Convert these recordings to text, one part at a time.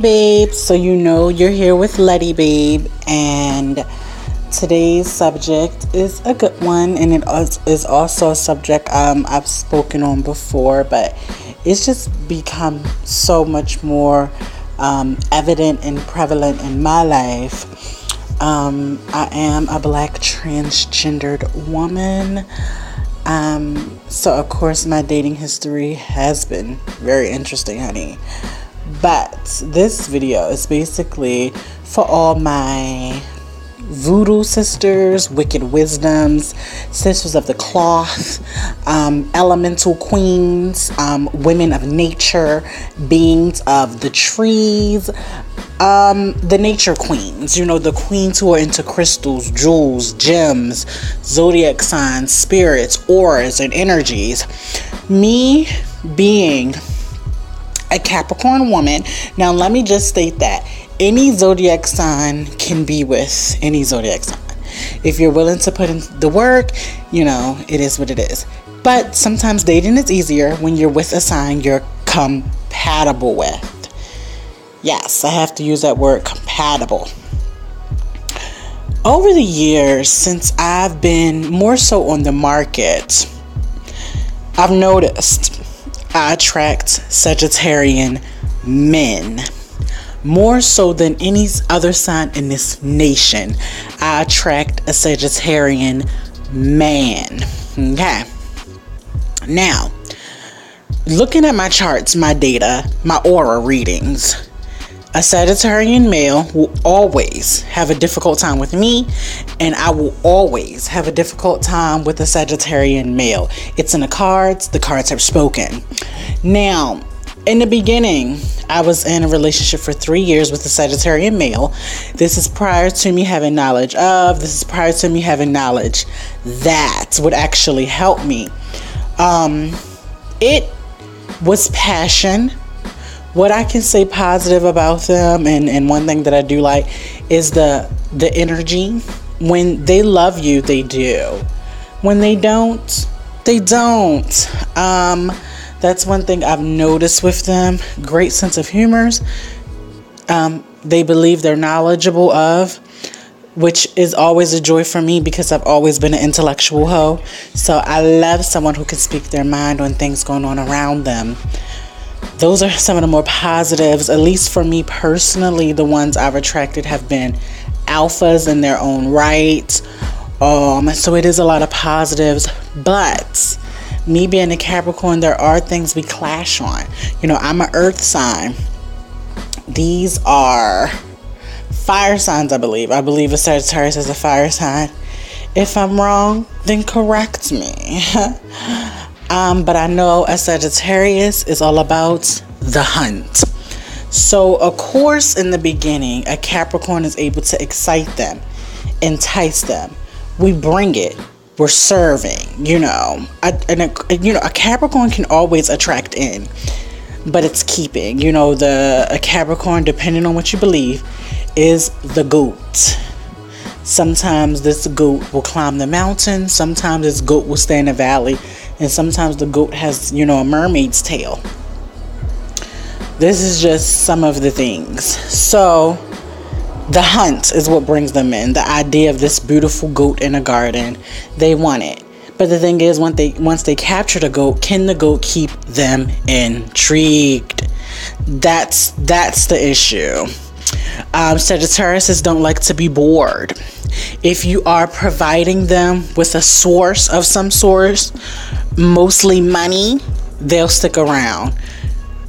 Babe, so you know you're here with Letty Babe, and today's subject is a good one, and it is also a subject um, I've spoken on before, but it's just become so much more um, evident and prevalent in my life. Um, I am a black transgendered woman. Um, so, of course, my dating history has been very interesting, honey. But this video is basically for all my voodoo sisters, wicked wisdoms, sisters of the cloth, um, elemental queens, um, women of nature, beings of the trees, um, the nature queens, you know, the queens who are into crystals, jewels, gems, zodiac signs, spirits, auras, and energies. Me being a Capricorn woman. Now, let me just state that any zodiac sign can be with any zodiac sign. If you're willing to put in the work, you know, it is what it is. But sometimes dating is easier when you're with a sign you're compatible with. Yes, I have to use that word compatible. Over the years, since I've been more so on the market, I've noticed I attract Sagittarian men more so than any other sign in this nation. I attract a Sagittarian man. Okay. Now, looking at my charts, my data, my aura readings, a Sagittarian male will always have a difficult time with me, and I will always have a difficult time with a Sagittarian male. It's in the cards, the cards have spoken. Now, in the beginning, I was in a relationship for three years with a Sagittarian male. This is prior to me having knowledge of, this is prior to me having knowledge that would actually help me. Um, it was passion what I can say positive about them, and, and one thing that I do like is the the energy. When they love you, they do. When they don't, they don't. Um, that's one thing I've noticed with them. Great sense of humors. Um, they believe they're knowledgeable of, which is always a joy for me because I've always been an intellectual hoe. So I love someone who can speak their mind on things going on around them those are some of the more positives, at least for me personally. The ones I've attracted have been alphas in their own right. Um, so it is a lot of positives, but me being a Capricorn, there are things we clash on. You know, I'm an earth sign. These are fire signs, I believe. I believe a Sagittarius is a fire sign. If I'm wrong, then correct me. Um, but I know a Sagittarius is all about the hunt. So, of course, in the beginning, a Capricorn is able to excite them, entice them. We bring it. We're serving, you know. And a, you know, a Capricorn can always attract in, but it's keeping. You know, the a Capricorn, depending on what you believe, is the goat. Sometimes this goat will climb the mountain. Sometimes this goat will stay in the valley and sometimes the goat has, you know, a mermaid's tail. This is just some of the things. So, the hunt is what brings them in. The idea of this beautiful goat in a garden, they want it. But the thing is, once they once they capture the goat, can the goat keep them intrigued? That's that's the issue. Um, Sagittarius don't like to be bored. If you are providing them with a source of some source, mostly money, they'll stick around.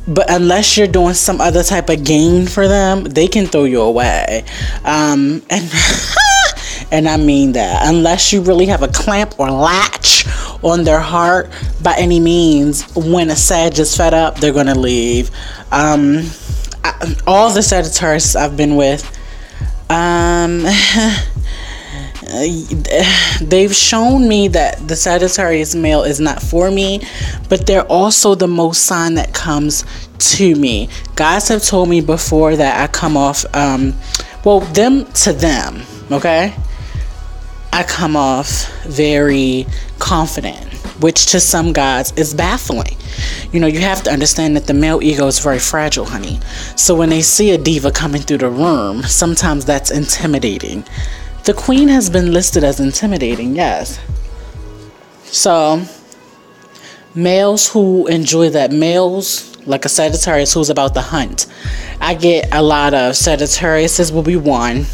But unless you're doing some other type of gain for them, they can throw you away. Um, and and I mean that. Unless you really have a clamp or latch on their heart by any means, when a Sag is fed up, they're gonna leave. Um, I, all the Sagittarius I've been with, um, they've shown me that the Sagittarius male is not for me, but they're also the most sign that comes to me. Guys have told me before that I come off, um, well, them to them, okay? I come off very confident, which to some guys is baffling. You know, you have to understand that the male ego is very fragile, honey. So when they see a diva coming through the room, sometimes that's intimidating. The queen has been listed as intimidating, yes. So, males who enjoy that, males like a Sagittarius who's about the hunt. I get a lot of Sagittariuses will be one.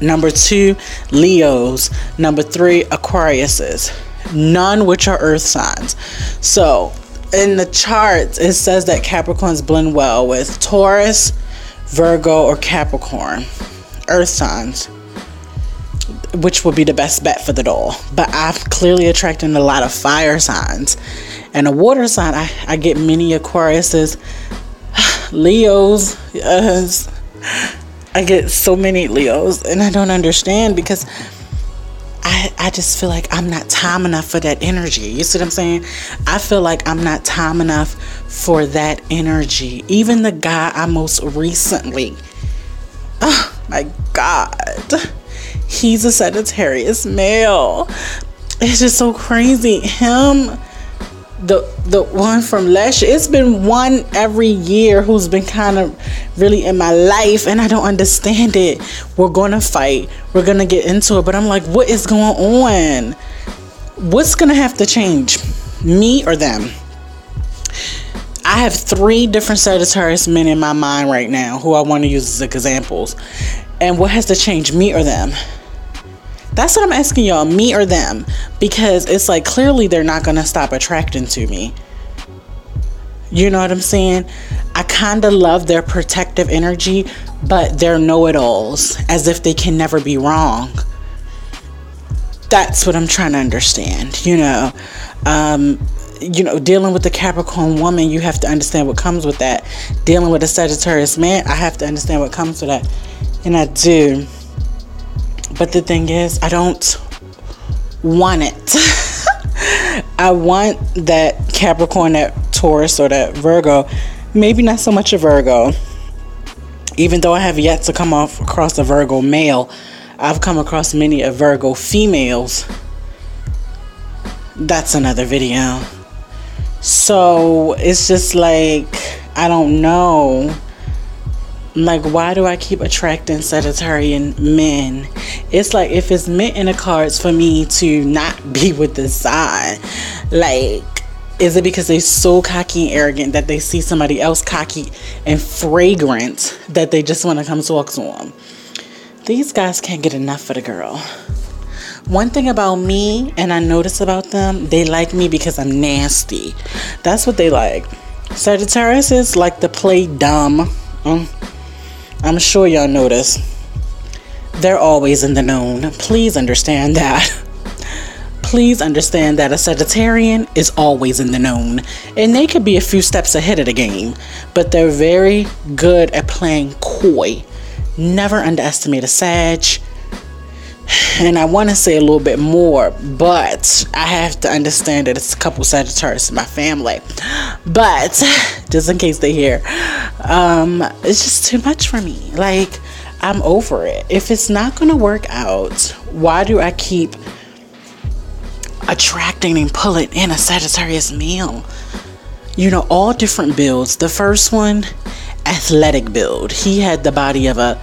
Number two, Leos. Number three, Aquariuses. None which are earth signs. So in the charts, it says that Capricorns blend well with Taurus, Virgo, or Capricorn. Earth signs which would be the best bet for the doll. But I'm clearly attracting a lot of fire signs. And a water sign, I, I get many Aquariuses, Leos, yes. I get so many Leos, and I don't understand because I, I just feel like I'm not time enough for that energy. You see what I'm saying? I feel like I'm not time enough for that energy. Even the guy I most recently, oh my God he's a Sagittarius male. It's just so crazy. Him, the the one from last year, it's been one every year who's been kind of really in my life, and I don't understand it. We're gonna fight. We're gonna get into it, but I'm like, what is going on? What's gonna have to change, me or them? I have three different Sagittarius men in my mind right now who I want to use as examples. And what has to change, me or them? That's what I'm asking y'all, me or them, because it's like clearly they're not going to stop attracting to me. You know what I'm saying? I kind of love their protective energy, but they're know it alls, as if they can never be wrong. That's what I'm trying to understand, you know. Um, you know, dealing with the Capricorn woman, you have to understand what comes with that. Dealing with a Sagittarius man, I have to understand what comes with that. And I do. But the thing is, I don't want it. I want that Capricorn, that Taurus, or that Virgo. Maybe not so much a Virgo. Even though I have yet to come off across a Virgo male, I've come across many of Virgo females. That's another video. So it's just like, I don't know like why do i keep attracting sagittarian men? It's like if it's meant in the cards for me to not be with the sign like is it because they're so cocky and arrogant that they see somebody else cocky and fragrant that they just want to come talk to them these guys can't get enough of the girl. One thing about me and i notice about them they like me because i'm nasty. That's what they like. Sagittarius is like to play dumb. Mm I'm sure y'all notice. They're always in the known. Please understand that. Please understand that a Sagittarian is always in the known. And they could be a few steps ahead of the game, but they're very good at playing coy. Never underestimate a Sag. And I want to say a little bit more, but I have to understand that it's a couple Sagittarius in my family. But just in case they hear, um, it's just too much for me. Like, I'm over it. If it's not going to work out, why do I keep attracting and pulling in a Sagittarius male? You know, all different builds. The first one, athletic build. He had the body of a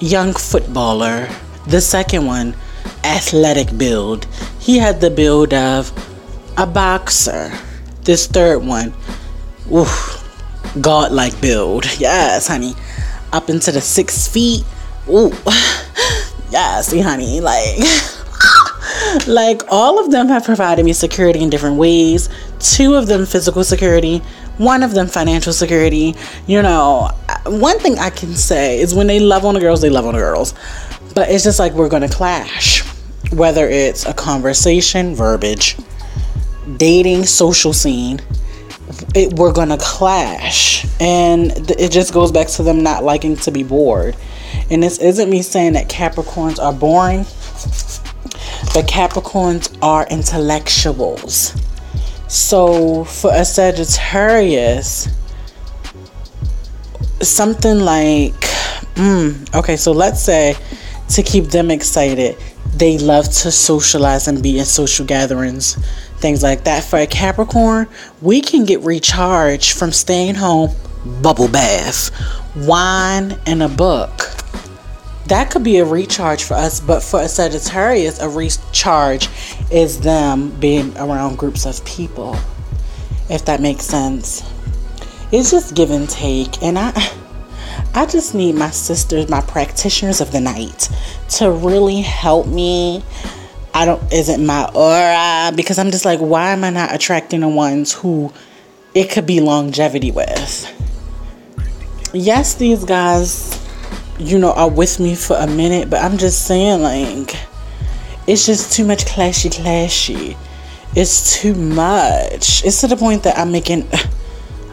young footballer. The second one, athletic build. He had the build of a boxer. This third one, oof, godlike build. Yes, honey. Up into the six feet. Ooh. yes, see honey. Like like all of them have provided me security in different ways. Two of them physical security, one of them financial security. You know, one thing I can say is when they love on the girls, they love on the girls. But it's just like we're going to clash. Whether it's a conversation, verbiage, dating, social scene, it, we're to clash. And th- it just goes back to them not liking to be bored. And this isn't me saying that Capricorns are boring, but Capricorns are intellectuals. So for a Sagittarius, something like, mm, okay, so let's say to keep them excited, they love to socialize and be in social gatherings, things like that. For a Capricorn, we can get recharged from staying home, bubble bath, wine, and a book. That could be a recharge for us, but for a Sagittarius, a recharge is them being around groups of people, if that makes sense. It's just give and take, and I. I just need my sisters, my practitioners of the night, to really help me. I don't, is it my aura? Because I'm just like, why am I not attracting the ones who it could be longevity with? Yes, these guys, you know, are with me for a minute, but I'm just saying, like, it's just too much clashy, clashy. It's too much. It's to the point that I'm making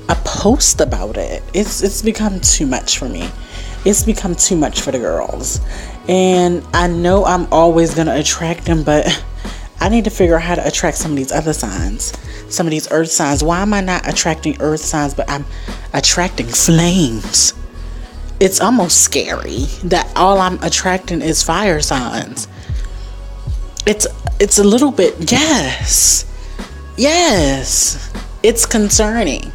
a post about it. It's it's become too much for me. It's become too much for the girls. And I know I'm always going to attract them, but I need to figure out how to attract some of these other signs. Some of these earth signs. Why am I not attracting earth signs but I'm attracting flames? It's almost scary that all I'm attracting is fire signs. It's it's a little bit yes. Yes. It's concerning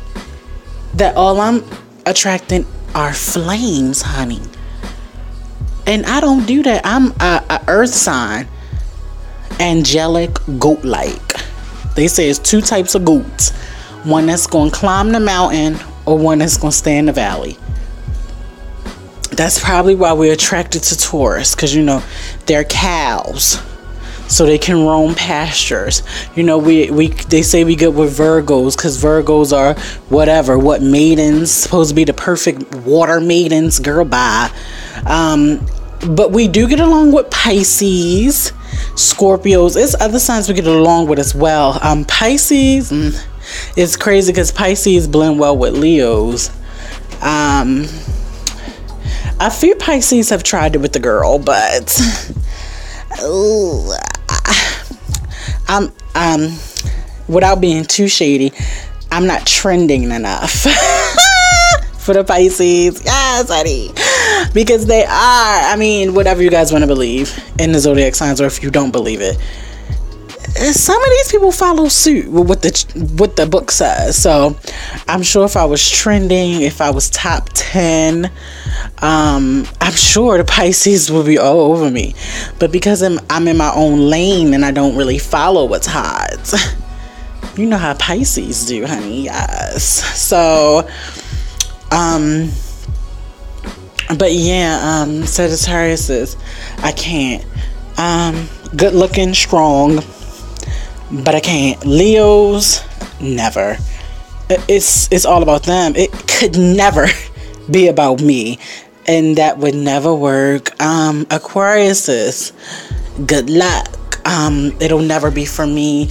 that all I'm attracting are flames, honey. And I don't do that. I'm a, a earth sign, angelic goat like. They say it's two types of goats one that's going to climb the mountain or one that's going to stay in the valley. That's probably why we're attracted to Taurus because you know they're cows so they can roam pastures. You know, we we they say we get with Virgos because Virgos are whatever, what maidens supposed to be the perfect water maidens. Girl, bye. Um, but we do get along with Pisces, Scorpios. It's other signs we get along with as well. Um, Pisces, mm, it's crazy because Pisces blend well with Leos. Um, a few Pisces have tried it with the girl, but. Ooh, I'm um without being too shady, I'm not trending enough for the Pisces. Yes, honey. Because they are, I mean, whatever you guys want to believe in the zodiac signs, or if you don't believe it, some of these people follow suit with the what the book says. So I'm sure if I was trending, if I was top ten, um, I'm sure the Pisces would be all over me. But because I'm I'm in my own lane and I don't really follow what's hot, you know how Pisces do, honey. Yes. So, um, but yeah, um, Sagittarius is I can't. Um, good looking, strong but I can't. Leos, never. It's it's all about them. It could never be about me, and that would never work. Um, Aquarius is good luck. Um, it'll never be for me.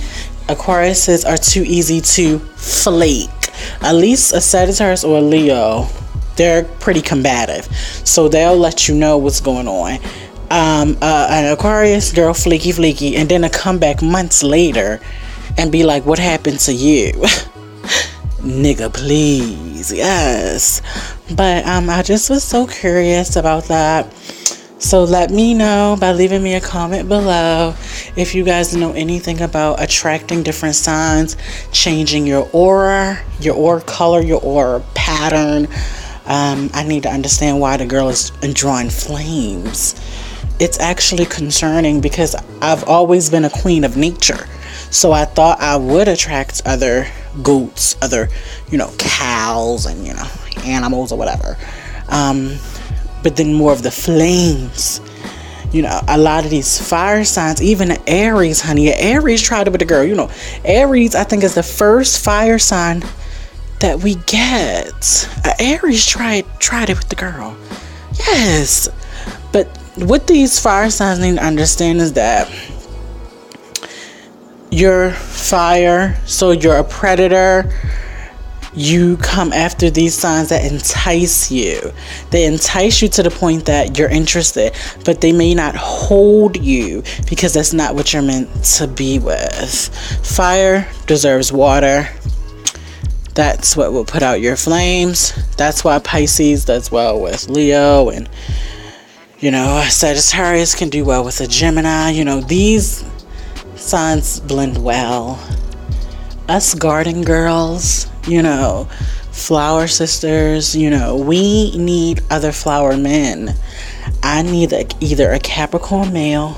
Aquariuses are too easy to flake. At least a Sagittarius or a Leo, they're pretty combative, so they'll let you know what's going on um, uh, an Aquarius girl, fleeky fleeky, and then a comeback months later and be like, What happened to you? Nigga, please. Yes. But um, I just was so curious about that. So let me know by leaving me a comment below if you guys know anything about attracting different signs, changing your aura, your aura color, your aura pattern. Um, I need to understand why the girl is drawing flames it's actually concerning because I've always been a queen of nature. So I thought I would attract other goats, other, you know, cows and, you know, animals or whatever. Um, but then more of the flames. You know, a lot of these fire signs, even Aries, honey. Aries tried it with the girl. You know, Aries, I think, is the first fire sign that we get. Aries tried tried it with the girl. Yes. But what these fire signs need to understand is that you're fire, so you're a predator. You come after these signs that entice you. They entice you to the point that you're interested, but they may not hold you because that's not what you're meant to be with. Fire deserves water. That's what will put out your flames. That's why Pisces does well with Leo and You know, Sagittarius can do well with a Gemini. You know, these signs blend well. Us garden girls, you know, flower sisters, you know, we need other flower men. I need a, either a Capricorn male,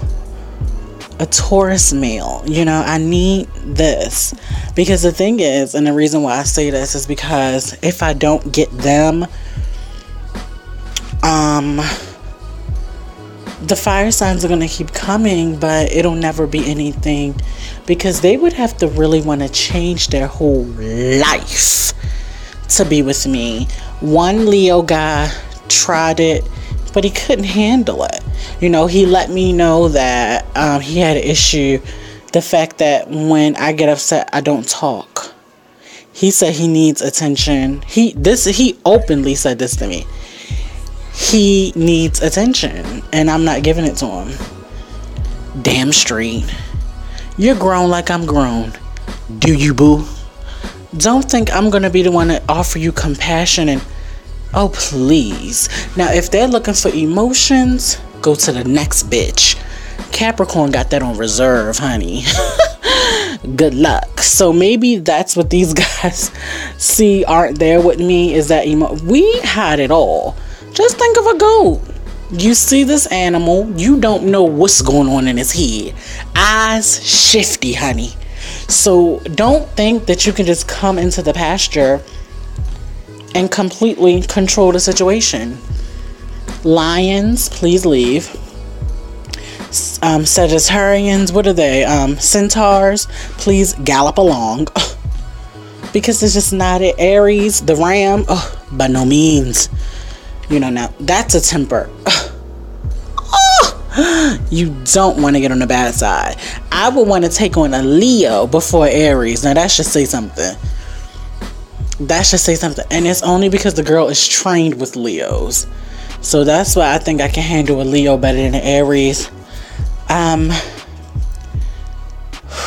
a Taurus male. You know, I need this. Because the thing is, and the reason why I say this is because if I don't get them, um, the fire signs are going to keep coming, but it'll never be anything because they would have to really want to change their whole life to be with me. One Leo guy tried it, but he couldn't handle it. You know, he let me know that um, he had an issue. The fact that when I get upset, I don't talk. He said he needs attention. He this he openly said this to me he needs attention and I'm not giving it to him. Damn street. You're grown like I'm grown. Do you, boo? Don't think I'm gonna be the one to offer you compassion and. Oh, please. Now, if they're looking for emotions, go to the next bitch. Capricorn got that on reserve, honey. Good luck. So maybe that's what these guys see aren't there with me is that emo. We had it all. Just think of a goat. You see this animal, you don't know what's going on in his head. Eyes shifty, honey. So don't think that you can just come into the pasture and completely control the situation. Lions, please leave. Um, Sagittarians, what are they? Um, centaurs, please gallop along. because it's just not it. Aries, the ram, oh, by no means. You know, now that's a temper. you don't want to get on the bad side. I would want to take on a Leo before Aries. Now that should say something. That should say something. And it's only because the girl is trained with Leos. So that's why I think I can handle a Leo better than an Aries. Um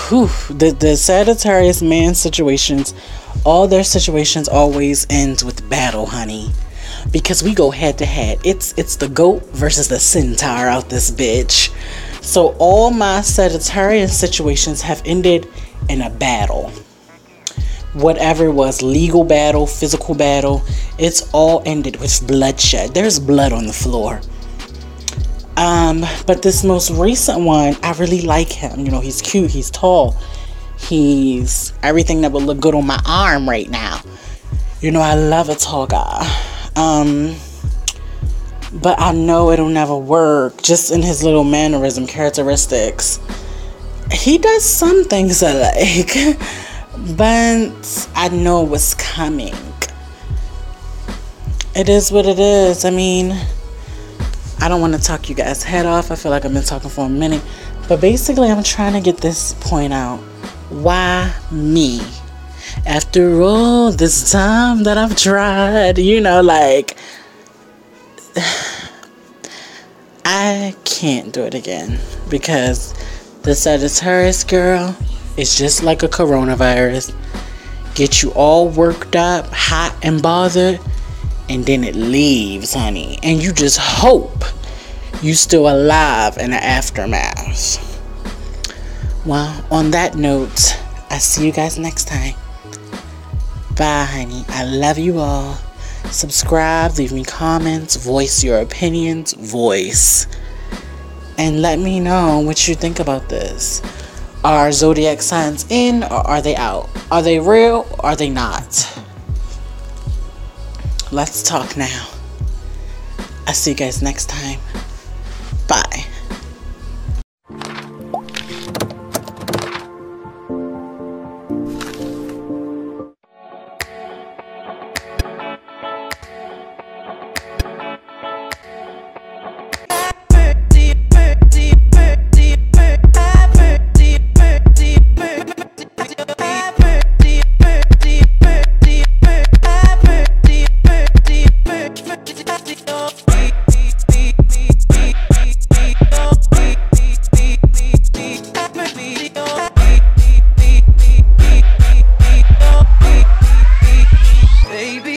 whew, the the Sagittarius man situations, all their situations always ends with battle, honey because we go head to head. It's it's the goat versus the centaur out this bitch. So all my Sagittarian situations have ended in a battle. Whatever was legal battle, physical battle, it's all ended with bloodshed. There's blood on the floor. Um, but this most recent one, I really like him. You know, he's cute, he's tall, he's everything that would look good on my arm right now. You know, I love a tall guy. Um, but I know it'll never work just in his little mannerism characteristics. He does some things I like, but I know what's coming. It is what it is. I mean, I don't want to talk you guys' head off. I feel like I've been talking for a minute. But basically, I'm trying to get this point out. Why me? After all this time that I've tried, you know, like, I can't do it again because the Sagittarius girl is just like a coronavirus. Get you all worked up, hot and bothered, and then it leaves, honey. And you just hope you still alive in the aftermath. Well, on that note, I see you guys next time. Bye, honey. I love you all. Subscribe, leave me comments, voice your opinions, voice. And let me know what you think about this. Are zodiac signs in or are they out? Are they real or are they not? Let's talk now. I'll see you guys next time.